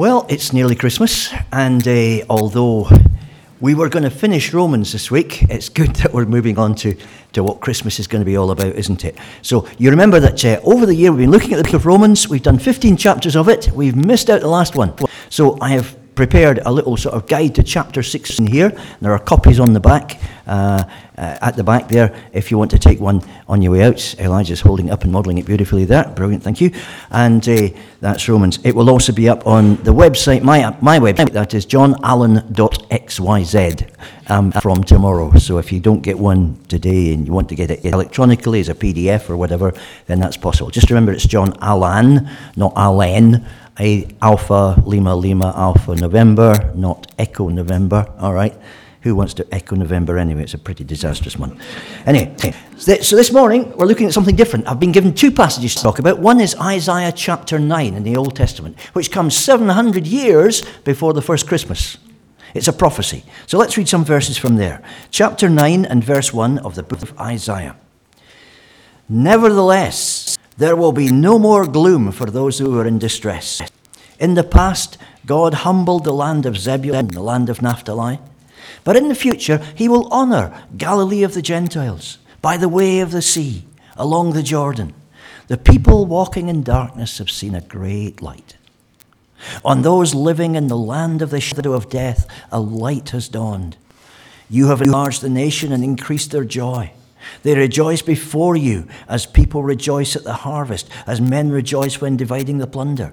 Well, it's nearly Christmas, and uh, although we were going to finish Romans this week, it's good that we're moving on to, to what Christmas is going to be all about, isn't it? So you remember that uh, over the year we've been looking at the book of Romans, we've done 15 chapters of it, we've missed out the last one. So I have prepared a little sort of guide to chapter 16 here. There are copies on the back, uh, at the back there, if you want to take one on your way out. Elijah's holding up and modelling it beautifully there. Brilliant, thank you. And uh, that's Romans. It will also be up on the website, my, my website, that is johnallan.xyz um, from tomorrow. So if you don't get one today and you want to get it electronically as a PDF or whatever, then that's possible. Just remember it's John Allan, not Allen. Alpha Lima Lima Alpha November, not Echo November. All right. Who wants to echo November anyway? It's a pretty disastrous one. Anyway, so this morning we're looking at something different. I've been given two passages to talk about. One is Isaiah chapter 9 in the Old Testament, which comes 700 years before the first Christmas. It's a prophecy. So let's read some verses from there. Chapter 9 and verse 1 of the book of Isaiah. Nevertheless, there will be no more gloom for those who are in distress. In the past, God humbled the land of Zebulun, the land of Naphtali. But in the future, he will honor Galilee of the Gentiles by the way of the sea, along the Jordan. The people walking in darkness have seen a great light. On those living in the land of the shadow of death, a light has dawned. You have enlarged the nation and increased their joy. They rejoice before you as people rejoice at the harvest, as men rejoice when dividing the plunder.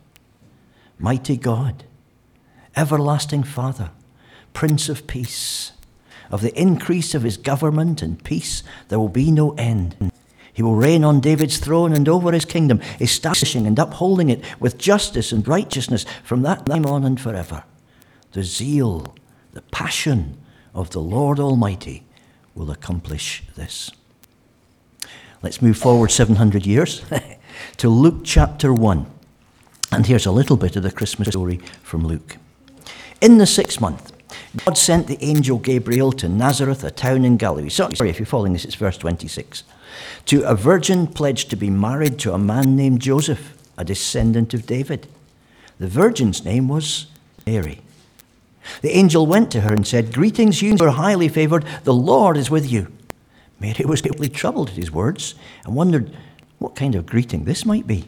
Mighty God, everlasting Father, Prince of Peace. Of the increase of his government and peace, there will be no end. He will reign on David's throne and over his kingdom, establishing and upholding it with justice and righteousness from that time on and forever. The zeal, the passion of the Lord Almighty will accomplish this. Let's move forward 700 years to Luke chapter 1. And here's a little bit of the Christmas story from Luke. In the sixth month, God sent the angel Gabriel to Nazareth, a town in Galilee. Sorry if you're following this, it's verse 26. To a virgin pledged to be married to a man named Joseph, a descendant of David. The virgin's name was Mary. The angel went to her and said, Greetings, you who are highly favored, the Lord is with you. Mary was greatly troubled at his words and wondered what kind of greeting this might be.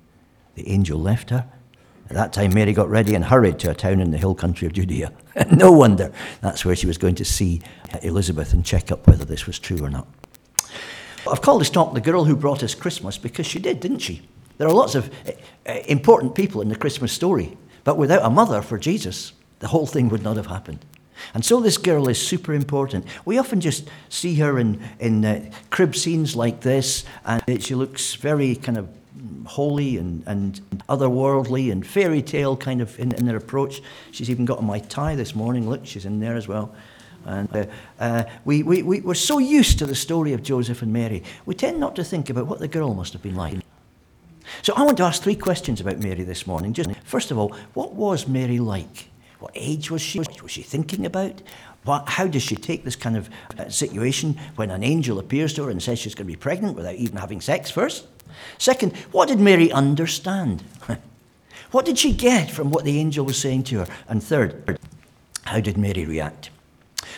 the angel left her. At that time, Mary got ready and hurried to a town in the hill country of Judea. no wonder that's where she was going to see Elizabeth and check up whether this was true or not. I've called this talk The Girl Who Brought Us Christmas because she did, didn't she? There are lots of uh, important people in the Christmas story, but without a mother for Jesus, the whole thing would not have happened. And so this girl is super important. We often just see her in, in uh, crib scenes like this, and she looks very kind of holy and, and otherworldly and fairy tale kind of in, in their approach. She's even got my tie this morning. Look, she's in there as well. And uh, uh, we, we, we, we're so used to the story of Joseph and Mary, we tend not to think about what the girl must have been like. So I want to ask three questions about Mary this morning. Just first of all, what was Mary like? What age was she? What was she thinking about? What, how does she take this kind of uh, situation when an angel appears to her and says she's going to be pregnant without even having sex first? Second, what did Mary understand? what did she get from what the angel was saying to her? And third, how did Mary react?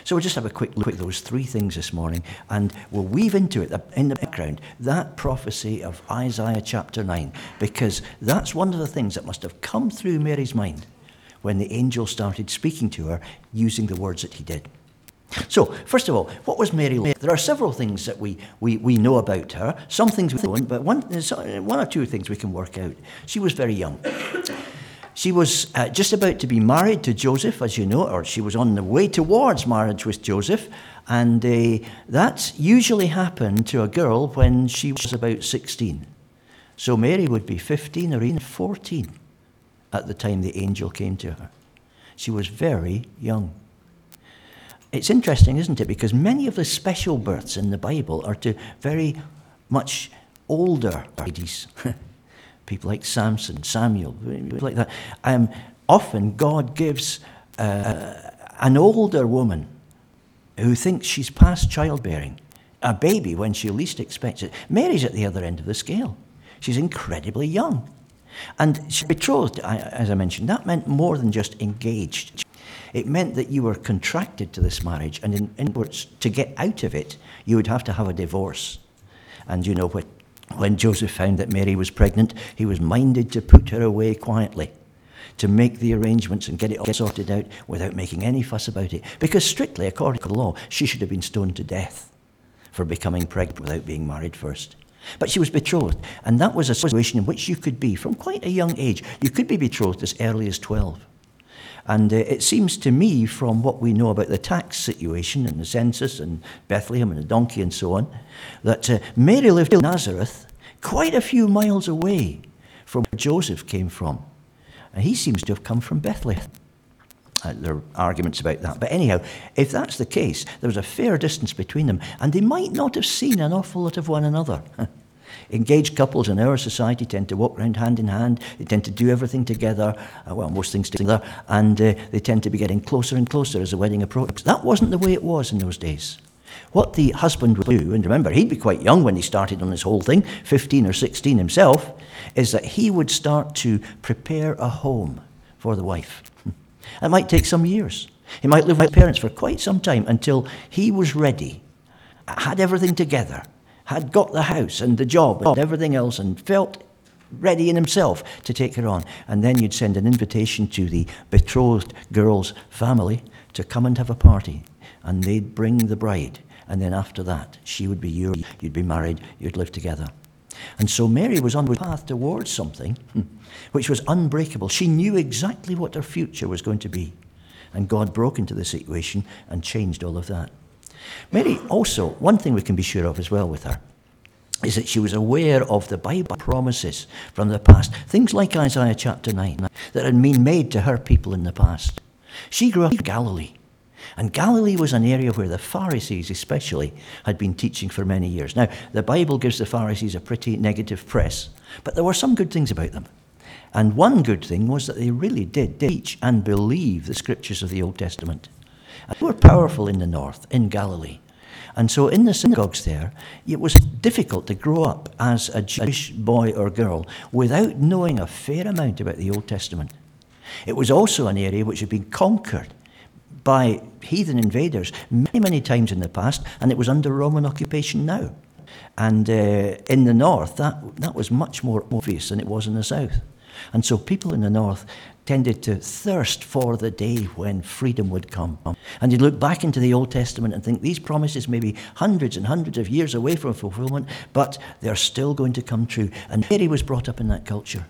So we'll just have a quick look at those three things this morning, and we'll weave into it in the background that prophecy of Isaiah chapter 9, because that's one of the things that must have come through Mary's mind when the angel started speaking to her using the words that he did. So, first of all, what was Mary like? There are several things that we, we, we know about her. Some things we don't, but one, one or two things we can work out. She was very young. She was uh, just about to be married to Joseph, as you know, or she was on the way towards marriage with Joseph. And uh, that usually happened to a girl when she was about 16. So Mary would be 15 or even 14 at the time the angel came to her. She was very young. It's interesting, isn't it? Because many of the special births in the Bible are to very much older ladies. people like Samson, Samuel, people like that. Um, often God gives uh, an older woman who thinks she's past childbearing a baby when she least expects it. Mary's at the other end of the scale. She's incredibly young. And betrothed, as I mentioned. That meant more than just engaged. It meant that you were contracted to this marriage, and in, in words, to get out of it, you would have to have a divorce. And you know what when Joseph found that Mary was pregnant, he was minded to put her away quietly, to make the arrangements and get it all sorted out without making any fuss about it. Because, strictly according to law, she should have been stoned to death for becoming pregnant without being married first. But she was betrothed, and that was a situation in which you could be from quite a young age. You could be betrothed as early as 12. And uh, it seems to me, from what we know about the tax situation and the census and Bethlehem and the donkey and so on, that uh, Mary lived in Nazareth, quite a few miles away from where Joseph came from. And he seems to have come from Bethlehem. Uh, there are arguments about that. But anyhow, if that's the case, there was a fair distance between them, and they might not have seen an awful lot of one another. Engaged couples in our society tend to walk around hand in hand. They tend to do everything together, uh, well, most things together, and uh, they tend to be getting closer and closer as the wedding approaches. That wasn't the way it was in those days. What the husband would do, and remember, he'd be quite young when he started on this whole thing, 15 or 16 himself, is that he would start to prepare a home for the wife. It might take some years. He might live with my parents for quite some time until he was ready, had everything together, had got the house and the job and everything else and felt ready in himself to take her on. And then you'd send an invitation to the betrothed girl's family to come and have a party. And they'd bring the bride. And then after that, she would be yours. You'd be married. You'd live together. And so Mary was on the path towards something hmm, which was unbreakable. She knew exactly what her future was going to be. And God broke into the situation and changed all of that. Mary also, one thing we can be sure of as well with her, is that she was aware of the Bible promises from the past, things like Isaiah chapter 9, that had been made to her people in the past. She grew up in Galilee. And Galilee was an area where the Pharisees, especially, had been teaching for many years. Now, the Bible gives the Pharisees a pretty negative press, but there were some good things about them. And one good thing was that they really did teach and believe the scriptures of the Old Testament. And they were powerful in the north, in Galilee. And so in the synagogues there, it was difficult to grow up as a Jewish boy or girl without knowing a fair amount about the Old Testament. It was also an area which had been conquered by heathen invaders many, many times in the past, and it was under Roman occupation now. And uh, in the north, that, that was much more obvious than it was in the south. And so people in the north tended to thirst for the day when freedom would come. And you'd look back into the Old Testament and think these promises may be hundreds and hundreds of years away from fulfillment, but they're still going to come true. And Mary was brought up in that culture.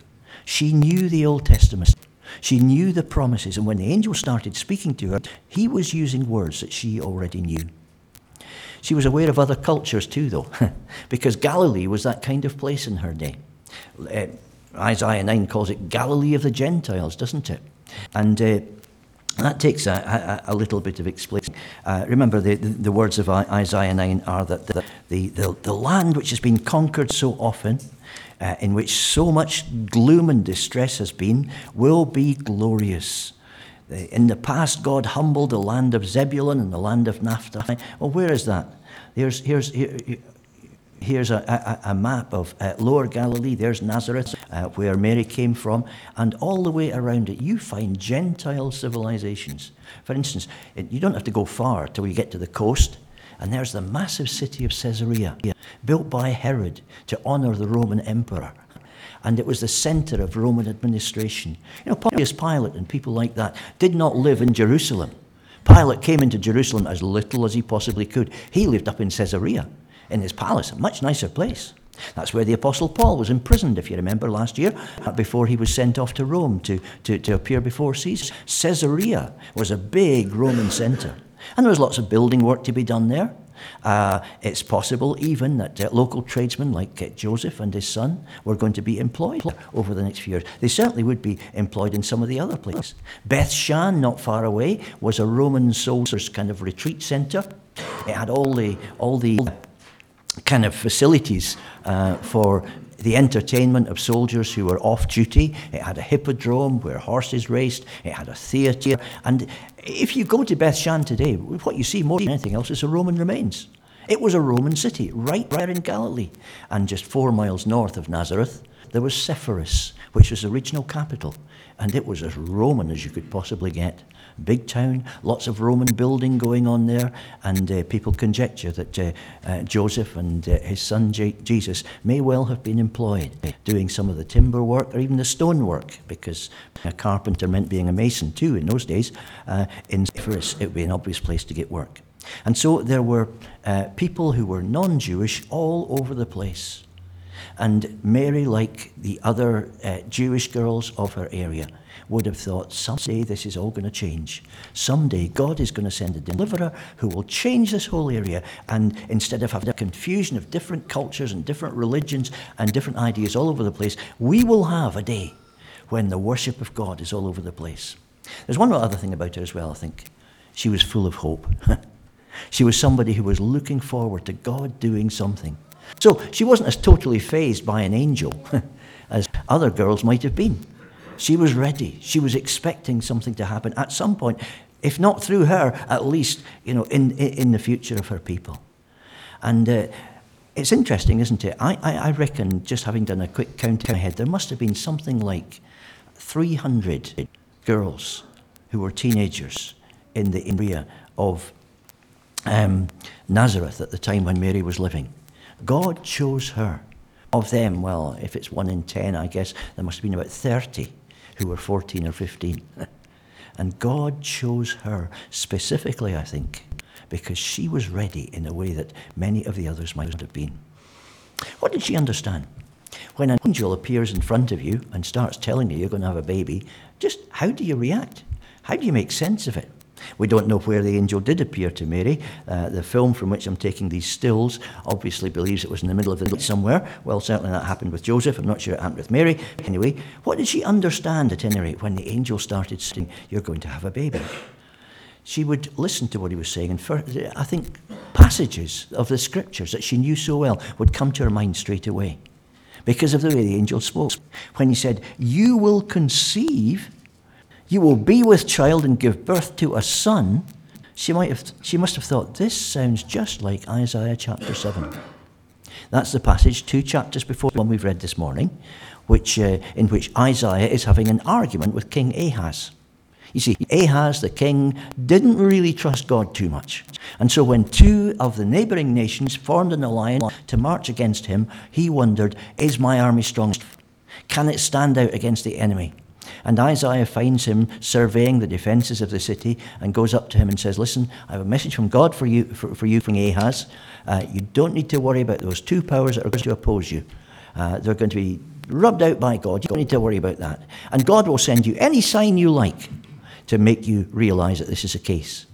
She knew the Old Testament. She knew the promises, and when the angel started speaking to her, he was using words that she already knew. She was aware of other cultures too, though, because Galilee was that kind of place in her day. Uh, Isaiah 9 calls it Galilee of the Gentiles, doesn't it? And uh, that takes a, a, a, little bit of explaining. Uh, remember, the, the, the, words of Isaiah 9 are that the, the, the, the land which has been conquered so often uh, in which so much gloom and distress has been, will be glorious. In the past, God humbled the land of Zebulun and the land of Naphtali. Well, where is that? Here's, here's, here, here's a, a, a, map of uh, Lower Galilee. There's Nazareth, uh, where Mary came from. And all the way around it, you find Gentile civilizations. For instance, you don't have to go far till you get to the coast. And there's the massive city of Caesarea, built by Herod to honor the Roman emperor. And it was the center of Roman administration. You know, Pontius Pilate and people like that did not live in Jerusalem. Pilate came into Jerusalem as little as he possibly could. He lived up in Caesarea in his palace, a much nicer place. That's where the Apostle Paul was imprisoned, if you remember last year, before he was sent off to Rome to, to, to appear before Caesar. Caesarea was a big Roman center. And there was lots of building work to be done there. Uh, it's possible even that uh, local tradesmen like uh, Joseph and his son were going to be employed over the next few years. They certainly would be employed in some of the other places. Beth Shan, not far away, was a Roman soldiers' kind of retreat centre. It had all the all the kind of facilities uh, for the entertainment of soldiers who were off duty. It had a hippodrome where horses raced. It had a theatre. And if you go to Bethshan today, what you see more than anything else is a Roman remains. It was a Roman city right there in Galilee. And just four miles north of Nazareth, there was Sepphoris, which was the regional capital. And it was as Roman as you could possibly get big town, lots of Roman building going on there, and uh, people conjecture that uh, uh, Joseph and uh, his son J- Jesus may well have been employed doing some of the timber work or even the stone work, because a carpenter meant being a mason too in those days. Uh, in Sepphoris, it would be an obvious place to get work. And so there were uh, people who were non Jewish all over the place. And Mary, like the other Jewish girls of her area, would have thought someday this is all going to change. Someday God is going to send a deliverer who will change this whole area. And instead of having a confusion of different cultures and different religions and different ideas all over the place, we will have a day when the worship of God is all over the place. There's one other thing about her as well, I think. She was full of hope. she was somebody who was looking forward to God doing something. So she wasn't as totally fazed by an angel as other girls might have been. She was ready. She was expecting something to happen at some point, if not through her, at least you know, in, in the future of her people. And uh, it's interesting, isn't it? I, I, I reckon, just having done a quick count in my head, there must have been something like 300 girls who were teenagers in the area of um, Nazareth at the time when Mary was living. God chose her. Of them, well, if it's one in ten, I guess there must have been about 30 who were 14 or 15. and God chose her specifically, I think, because she was ready in a way that many of the others might not have been. What did she understand? When an angel appears in front of you and starts telling you you're going to have a baby, just how do you react? How do you make sense of it? We don't know where the angel did appear to Mary. Uh, the film from which I'm taking these stills obviously believes it was in the middle of the night somewhere. Well, certainly that happened with Joseph. I'm not sure it happened with Mary. Anyway, what did she understand at any rate when the angel started saying, You're going to have a baby? She would listen to what he was saying, and for, I think passages of the scriptures that she knew so well would come to her mind straight away because of the way the angel spoke. When he said, You will conceive you will be with child and give birth to a son. She, might have, she must have thought, this sounds just like Isaiah chapter 7. That's the passage two chapters before the one we've read this morning, which, uh, in which Isaiah is having an argument with King Ahaz. You see, Ahaz, the king, didn't really trust God too much. And so when two of the neighboring nations formed an alliance to march against him, he wondered, Is my army strong? Can it stand out against the enemy? And Isaiah finds him surveying the defenses of the city and goes up to him and says, Listen, I have a message from God for you, for, for you from Ahaz. Uh, you don't need to worry about those two powers that are going to oppose you. Uh, they're going to be rubbed out by God. You don't need to worry about that. And God will send you any sign you like to make you realize that this is the case.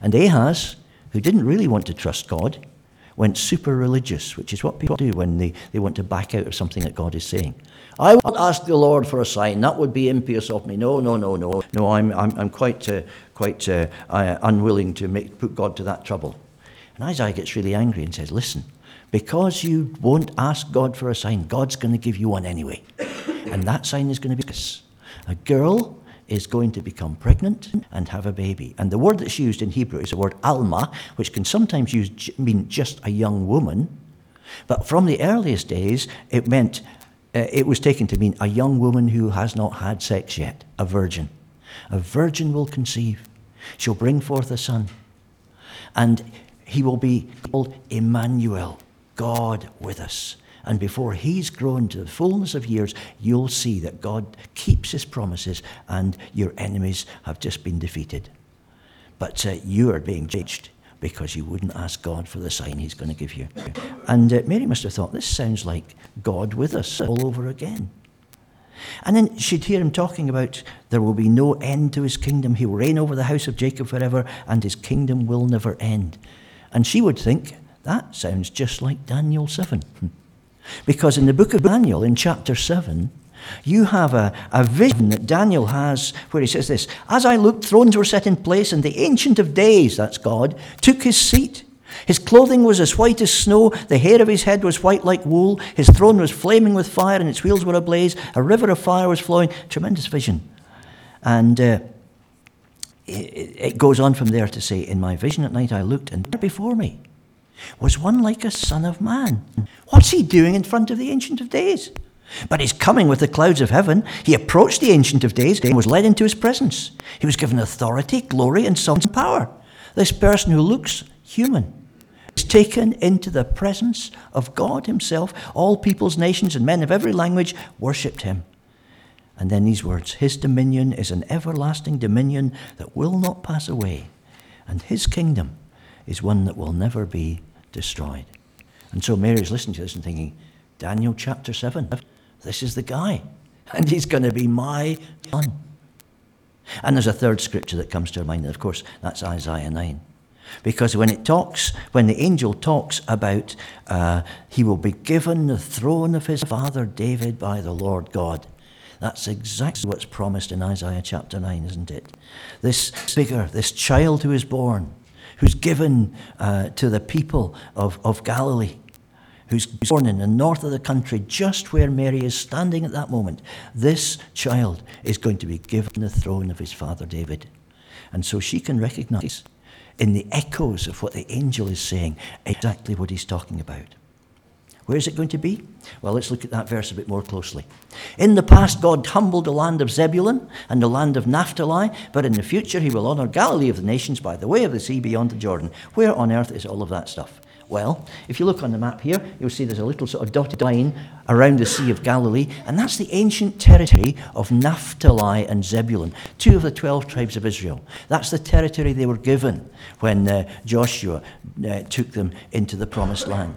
And Ahaz, who didn't really want to trust God, went super religious, which is what people do when they, they want to back out of something that God is saying. I won't ask the Lord for a sign. That would be impious of me. No, no, no, no. No, I'm, I'm, I'm quite, uh, quite uh, uh, unwilling to make, put God to that trouble. And Isaiah gets really angry and says, Listen, because you won't ask God for a sign, God's going to give you one anyway. And that sign is going to be this. A girl is going to become pregnant and have a baby. And the word that's used in Hebrew is the word alma, which can sometimes use, mean just a young woman. But from the earliest days, it meant, uh, it was taken to mean a young woman who has not had sex yet, a virgin. A virgin will conceive. She'll bring forth a son. And he will be called Emmanuel, God with us. And before he's grown to the fullness of years, you'll see that God keeps his promises and your enemies have just been defeated. But uh, you are being judged because you wouldn't ask God for the sign he's going to give you. And uh, Mary must have thought, this sounds like God with us all over again. And then she'd hear him talking about there will be no end to his kingdom. He will reign over the house of Jacob forever, and his kingdom will never end. And she would think, that sounds just like Daniel 7. Because in the book of Daniel, in chapter 7, you have a, a vision that Daniel has where he says this As I looked, thrones were set in place, and the Ancient of Days, that's God, took his seat. His clothing was as white as snow, the hair of his head was white like wool, his throne was flaming with fire, and its wheels were ablaze. A river of fire was flowing. Tremendous vision. And uh, it, it goes on from there to say, In my vision at night I looked, and there before me was one like a son of man. What's he doing in front of the Ancient of Days? But he's coming with the clouds of heaven. He approached the Ancient of Days and was led into his presence. He was given authority, glory, and some power. This person who looks human is taken into the presence of God Himself. All peoples, nations, and men of every language worshipped Him. And then these words His dominion is an everlasting dominion that will not pass away, and His kingdom is one that will never be destroyed. And so Mary's listening to this and thinking, Daniel chapter 7, this is the guy. And he's going to be my son. And there's a third scripture that comes to our mind, and of course, that's Isaiah 9. Because when it talks, when the angel talks about uh, he will be given the throne of his father David by the Lord God, that's exactly what's promised in Isaiah chapter 9, isn't it? This figure, this child who is born, who's given uh, to the people of, of Galilee, who's born in the north of the country, just where Mary is standing at that moment. This child is going to be given the throne of his father David. And so she can recognize in the echoes of what the angel is saying exactly what he's talking about. Where is it going to be? Well, let's look at that verse a bit more closely. In the past, God humbled the land of Zebulun and the land of Naphtali, but in the future, he will honor Galilee of the nations by the way of the sea beyond the Jordan. Where on earth is all of that stuff? Well, if you look on the map here, you'll see there's a little sort of dotted line around the Sea of Galilee, and that's the ancient territory of Naphtali and Zebulun, two of the 12 tribes of Israel. That's the territory they were given when uh, Joshua uh, took them into the promised land.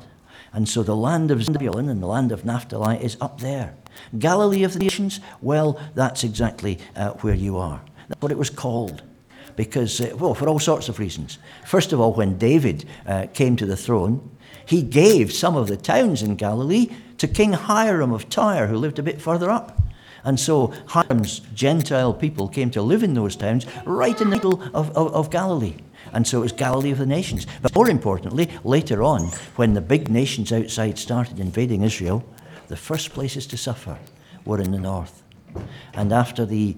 And so the land of Zebulun and the land of Naphtali is up there. Galilee of the nations, well, that's exactly uh, where you are. That's what it was called. Because, uh, well, for all sorts of reasons. First of all, when David uh, came to the throne, he gave some of the towns in Galilee to King Hiram of Tyre, who lived a bit further up. And so Hiram's Gentile people came to live in those towns right in the middle of, of, of Galilee. And so it was Galilee of the nations. But more importantly, later on, when the big nations outside started invading Israel, the first places to suffer were in the north. And after the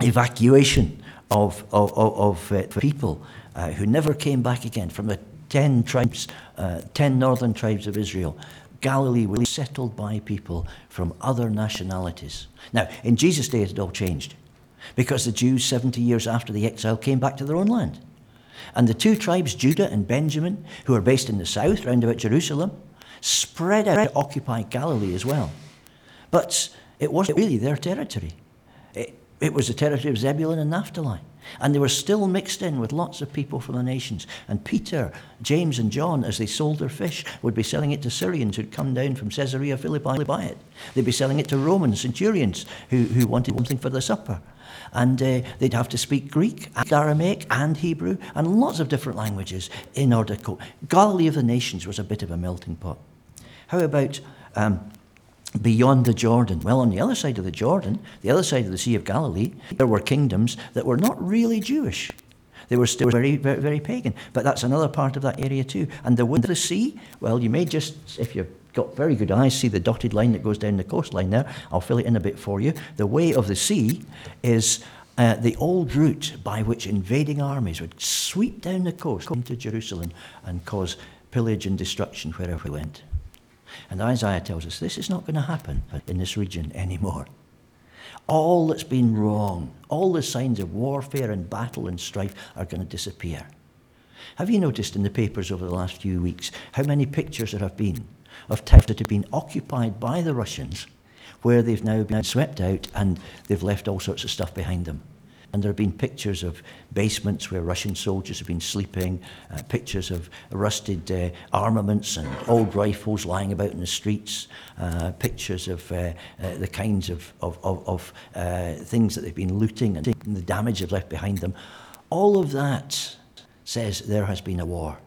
evacuation of, of, of, of uh, people uh, who never came back again from the 10 tribes, uh, 10 northern tribes of Israel, Galilee was settled by people from other nationalities. Now, in Jesus' day, it had all changed because the Jews, 70 years after the exile, came back to their own land. And the two tribes, Judah and Benjamin, who are based in the south, round about Jerusalem, spread out to occupy Galilee as well. But it wasn't really their territory. It, was the territory of Zebulun and Naphtali. And they were still mixed in with lots of people from the nations. And Peter, James, and John, as they sold their fish, would be selling it to Syrians who'd come down from Caesarea Philippi to buy it. They'd be selling it to Roman centurions who, who wanted something for their supper and uh, they'd have to speak Greek and Aramaic and Hebrew and lots of different languages in order to cope. Galilee of the nations was a bit of a melting pot. How about um, beyond the Jordan? Well, on the other side of the Jordan, the other side of the Sea of Galilee, there were kingdoms that were not really Jewish. They were still very, very, very pagan. But that's another part of that area too. And the wind of the sea, well, you may just, if you've got very good eyes, see the dotted line that goes down the coastline there. I'll fill it in a bit for you. The way of the sea is uh, the old route by which invading armies would sweep down the coast into Jerusalem and cause pillage and destruction wherever they went. And Isaiah tells us this is not going to happen in this region anymore. All that's been wrong, all the signs of warfare and battle and strife are going to disappear. Have you noticed in the papers over the last few weeks how many pictures there have been of towns that have been occupied by the Russians where they've now been swept out and they've left all sorts of stuff behind them? And there have been pictures of basements where Russian soldiers have been sleeping, uh, pictures of rusted uh, armaments and old rifles lying about in the streets, uh, pictures of uh, uh, the kinds of, of, of, of uh, things that they've been looting and the damage they've left behind them. All of that says there has been a war.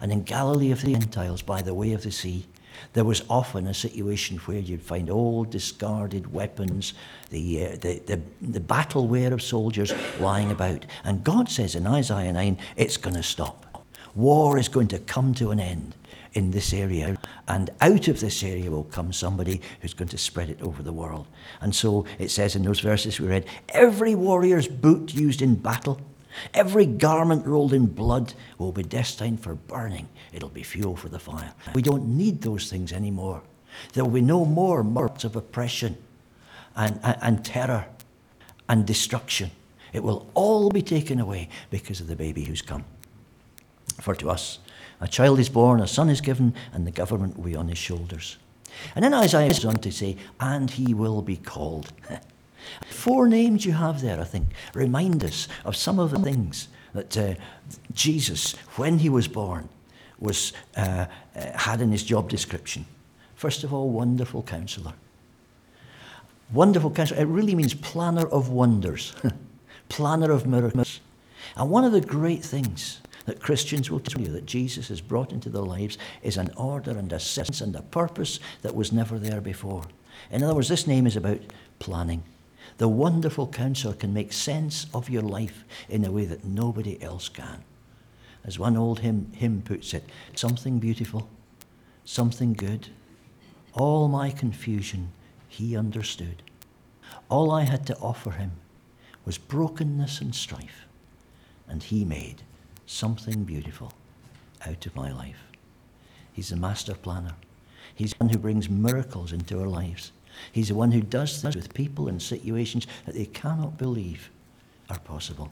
And in Galilee of the Gentiles, by the way of the sea, there was often a situation where you'd find old discarded weapons, the, uh, the, the, the battleware of soldiers lying about. And God says in Isaiah 9, it's going to stop. War is going to come to an end in this area, and out of this area will come somebody who's going to spread it over the world. And so it says in those verses we read every warrior's boot used in battle Every garment rolled in blood will be destined for burning. It'll be fuel for the fire. We don't need those things anymore. There will be no more marks of oppression and, and, and terror and destruction. It will all be taken away because of the baby who's come. For to us, a child is born, a son is given, and the government will be on his shoulders. And then Isaiah goes on to say, and he will be called. Four names you have there, I think, remind us of some of the things that uh, Jesus, when he was born, was, uh, uh, had in his job description. First of all, wonderful counselor. Wonderful counselor, it really means planner of wonders, planner of miracles. And one of the great things that Christians will tell you that Jesus has brought into their lives is an order and a sense and a purpose that was never there before. In other words, this name is about planning. The wonderful counselor can make sense of your life in a way that nobody else can. As one old hymn, hymn puts it, something beautiful, something good. All my confusion he understood. All I had to offer him was brokenness and strife, and he made something beautiful out of my life. He's the master planner. He's the one who brings miracles into our lives. He's the one who does things with people and situations that they cannot believe are possible.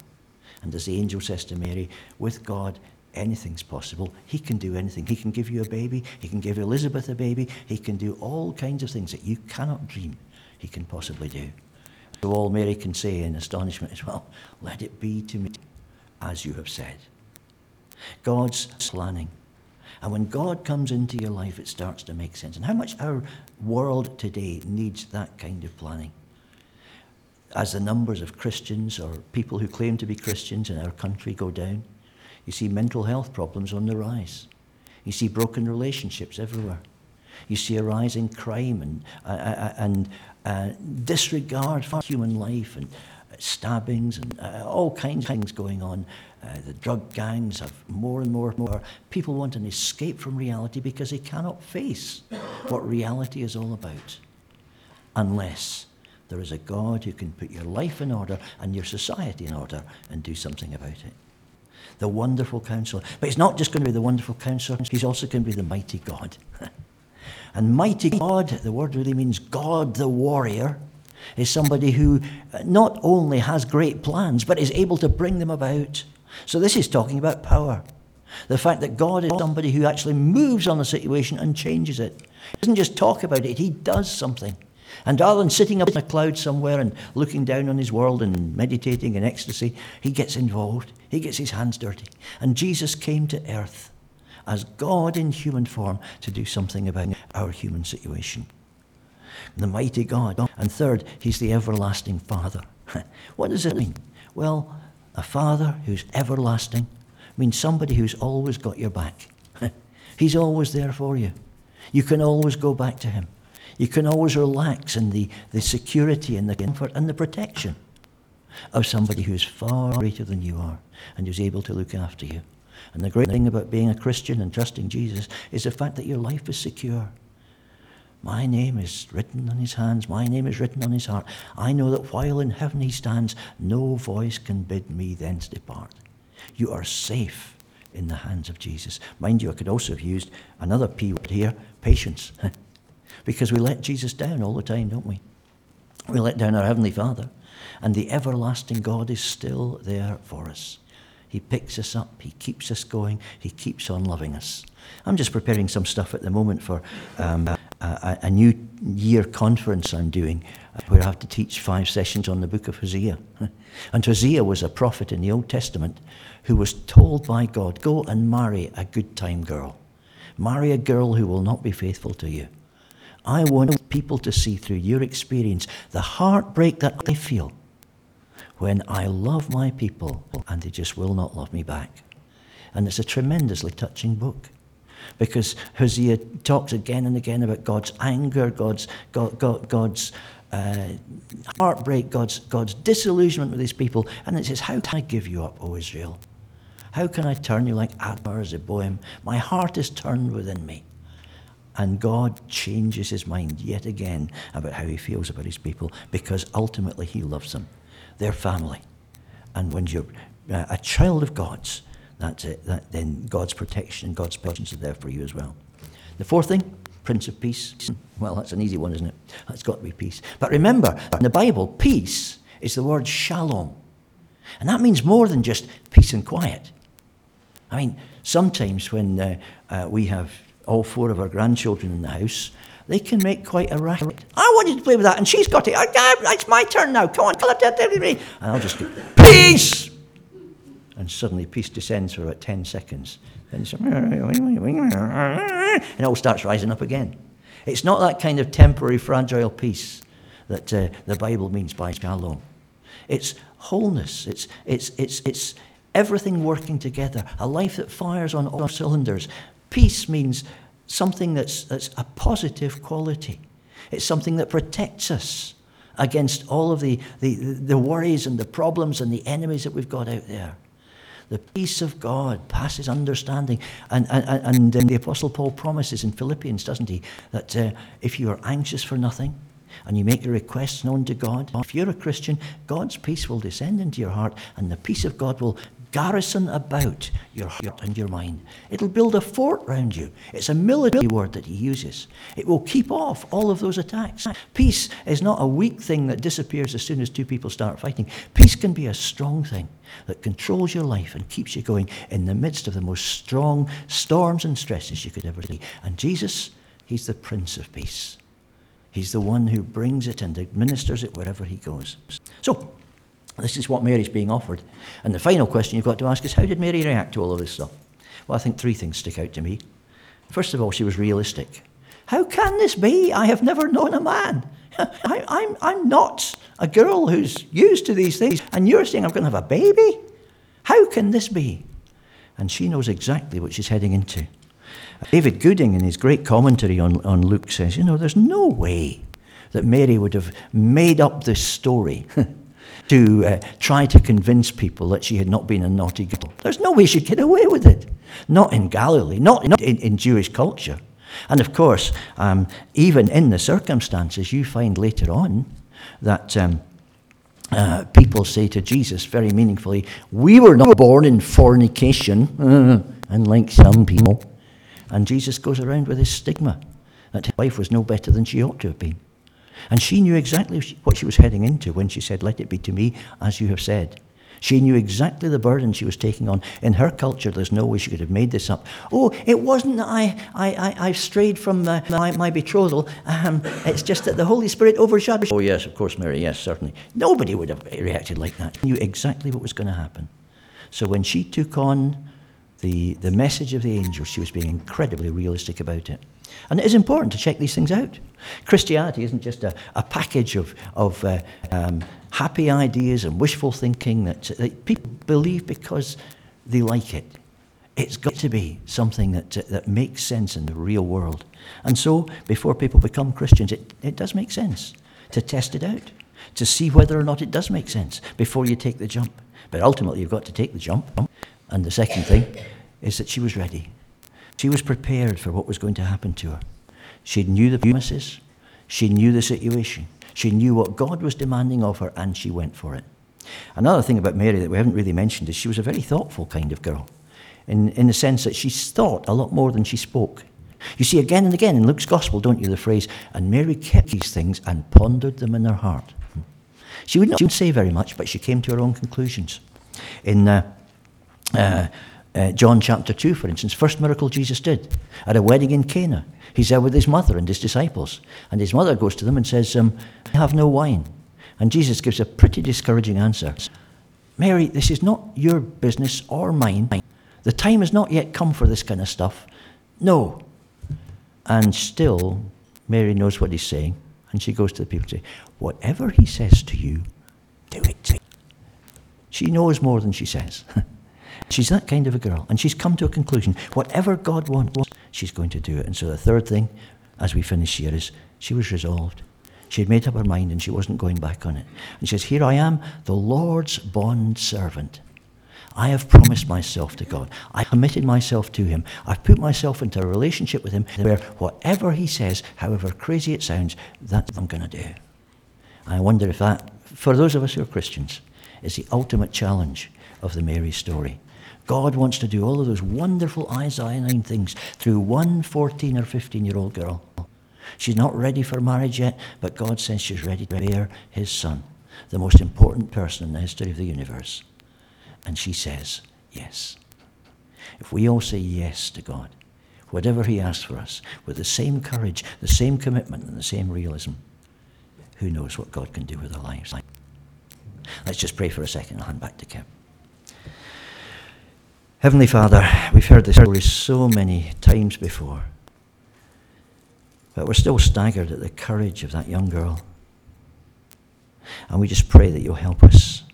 And as the angel says to Mary, with God, anything's possible. He can do anything. He can give you a baby. He can give Elizabeth a baby. He can do all kinds of things that you cannot dream he can possibly do. So all Mary can say in astonishment is, well, let it be to me as you have said. God's planning and when God comes into your life, it starts to make sense. And how much our world today needs that kind of planning. As the numbers of Christians or people who claim to be Christians in our country go down, you see mental health problems on the rise. You see broken relationships everywhere. You see a rise in crime and, uh, uh, and uh, disregard for human life and stabbings and uh, all kinds of things going on. Uh, the drug gangs have more and more and more. People want an escape from reality because they cannot face what reality is all about unless there is a God who can put your life in order and your society in order and do something about it. The wonderful counselor. But he's not just going to be the wonderful counselor, he's also going to be the mighty God. and mighty God, the word really means God the warrior is somebody who uh, not only has great plans, but is able to bring them about. So this is talking about power. The fact that God is somebody who actually moves on a situation and changes it. He doesn't just talk about it, he does something. And rather than sitting up in a cloud somewhere and looking down on his world and meditating in ecstasy, he gets involved. He gets his hands dirty. And Jesus came to earth as God in human form to do something about our human situation the mighty God. And third, he's the everlasting Father. what does it mean? Well, a Father who's everlasting means somebody who's always got your back. he's always there for you. You can always go back to him. You can always relax in the, the security and the comfort and the protection of somebody who is far greater than you are and who's able to look after you. And the great thing about being a Christian and trusting Jesus is the fact that your life is secure. My name is written on his hands, my name is written on his heart. I know that while in heaven he stands, no voice can bid me thence depart. You are safe in the hands of Jesus. Mind you, I could also have used another P word here patience. because we let Jesus down all the time, don't we? We let down our Heavenly Father, and the everlasting God is still there for us. He picks us up, He keeps us going, He keeps on loving us. I'm just preparing some stuff at the moment for um, a, a, new year conference I'm doing uh, where I have to teach five sessions on the book of Hosea. And Hosea was a prophet in the Old Testament who was told by God, Go and marry a good time girl. Marry a girl who will not be faithful to you. I want people to see through your experience the heartbreak that I feel when I love my people and they just will not love me back. And it's a tremendously touching book because Hosea talks again and again about God's anger, God's, God, God, God's uh, heartbreak, God's, God's disillusionment with his people. And it says, How can I give you up, O Israel? How can I turn you like Admah Zeboim? My heart is turned within me. And God changes his mind yet again about how he feels about his people because ultimately he loves them their family. And when you're uh, a child of God's, that's it. That, then God's protection and God's presence are there for you as well. The fourth thing, Prince of Peace. Well, that's an easy one, isn't it? That's got to be peace. But remember, in the Bible, peace is the word shalom. And that means more than just peace and quiet. I mean, sometimes when uh, uh, we have all four of our grandchildren in the house, they can make quite a racket. I wanted to play with that, and she's got it. I, I, it's my turn now. Come on. And I'll just go, peace! And suddenly peace descends for about 10 seconds. Then it all starts rising up again. It's not that kind of temporary, fragile peace that uh, the Bible means by shalom. It's wholeness. It's, it's, it's, it's everything working together, a life that fires on all cylinders. Peace means something that's, that's a positive quality. It's something that protects us against all of the, the, the worries and the problems and the enemies that we've got out there. The peace of God passes understanding. And, and, and the Apostle Paul promises in Philippians, doesn't he, that uh, if you are anxious for nothing, and you make your requests known to God, if you're a Christian, God's peace will descend into your heart, and the peace of God will garrison about your heart and your mind. It'll build a fort round you. It's a military word that he uses. It will keep off all of those attacks. Peace is not a weak thing that disappears as soon as two people start fighting. Peace can be a strong thing that controls your life and keeps you going in the midst of the most strong storms and stresses you could ever see. And Jesus, he's the Prince of Peace. He's the one who brings it and administers it wherever he goes. So, this is what Mary's being offered. And the final question you've got to ask is how did Mary react to all of this stuff? Well, I think three things stick out to me. First of all, she was realistic. How can this be? I have never known a man. I, I'm, I'm not a girl who's used to these things, and you're saying I'm going to have a baby? How can this be? And she knows exactly what she's heading into. David Gooding, in his great commentary on, on Luke, says, You know, there's no way that Mary would have made up this story to uh, try to convince people that she had not been a naughty girl. There's no way she'd get away with it. Not in Galilee, not, not in, in Jewish culture. And of course, um, even in the circumstances, you find later on that um, uh, people say to Jesus very meaningfully, We were not born in fornication, unlike some people. And Jesus goes around with this stigma that his wife was no better than she ought to have been. And she knew exactly what she was heading into when she said, Let it be to me as you have said. She knew exactly the burden she was taking on. In her culture, there's no way she could have made this up. Oh, it wasn't that I, I, I, I strayed from uh, my, my betrothal. Um, it's just that the Holy Spirit overshadowed. Oh, yes, of course, Mary, yes, certainly. Nobody would have reacted like that. She knew exactly what was going to happen. So when she took on the, the message of the angel, she was being incredibly realistic about it. And it is important to check these things out. Christianity isn't just a, a package of, of uh, um, happy ideas and wishful thinking that, that, people believe because they like it. It's got to be something that, that makes sense in the real world. And so, before people become Christians, it, it does make sense to test it out. to see whether or not it does make sense before you take the jump. But ultimately, you've got to take the jump. And the second thing is that she was ready. She was prepared for what was going to happen to her. She knew the promises, she knew the situation, she knew what God was demanding of her, and she went for it. Another thing about Mary that we haven't really mentioned is she was a very thoughtful kind of girl, in, in the sense that she thought a lot more than she spoke. You see, again and again in Luke's Gospel, don't you, the phrase, and Mary kept these things and pondered them in her heart. She would not say very much, but she came to her own conclusions. In uh, uh, uh, John chapter 2, for instance, first miracle Jesus did at a wedding in Cana. He's there with his mother and his disciples. And his mother goes to them and says, um, I have no wine. And Jesus gives a pretty discouraging answer Mary, this is not your business or mine. The time has not yet come for this kind of stuff. No. And still, Mary knows what he's saying. And she goes to the people and says, Whatever he says to you, do it. She knows more than she says. she's that kind of a girl. And she's come to a conclusion. Whatever God wants, she's going to do it. And so the third thing, as we finish here, is she was resolved. She had made up her mind and she wasn't going back on it. And she says, Here I am, the Lord's bond servant. I have promised myself to God. I committed myself to Him. I've put myself into a relationship with Him where whatever He says, however crazy it sounds, that's what I'm going to do. I wonder if that, for those of us who are Christians, is the ultimate challenge of the Mary story. God wants to do all of those wonderful Isaiah 9 things through one 14 or 15 year old girl. She's not ready for marriage yet, but God says she's ready to bear his son, the most important person in the history of the universe. And she says, yes. If we all say yes to God, whatever he asks for us, with the same courage, the same commitment, and the same realism, who knows what God can do with our lives. Let's just pray for a second. I'll hand back to Kim. Heavenly Father, we've heard this story so many times before, but we're still staggered at the courage of that young girl. And we just pray that you'll help us,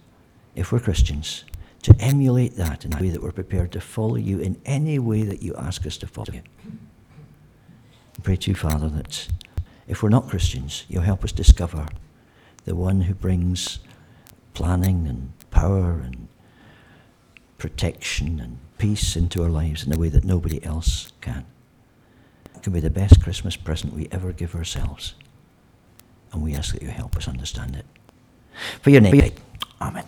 if we're Christians, to emulate that in a way that we're prepared to follow you in any way that you ask us to follow you. I pray too, Father, that if we're not Christians, you'll help us discover the one who brings planning and power and protection and peace into our lives in a way that nobody else can. It can be the best Christmas present we ever give ourselves. And we ask that you help us understand it. For your name, Amen.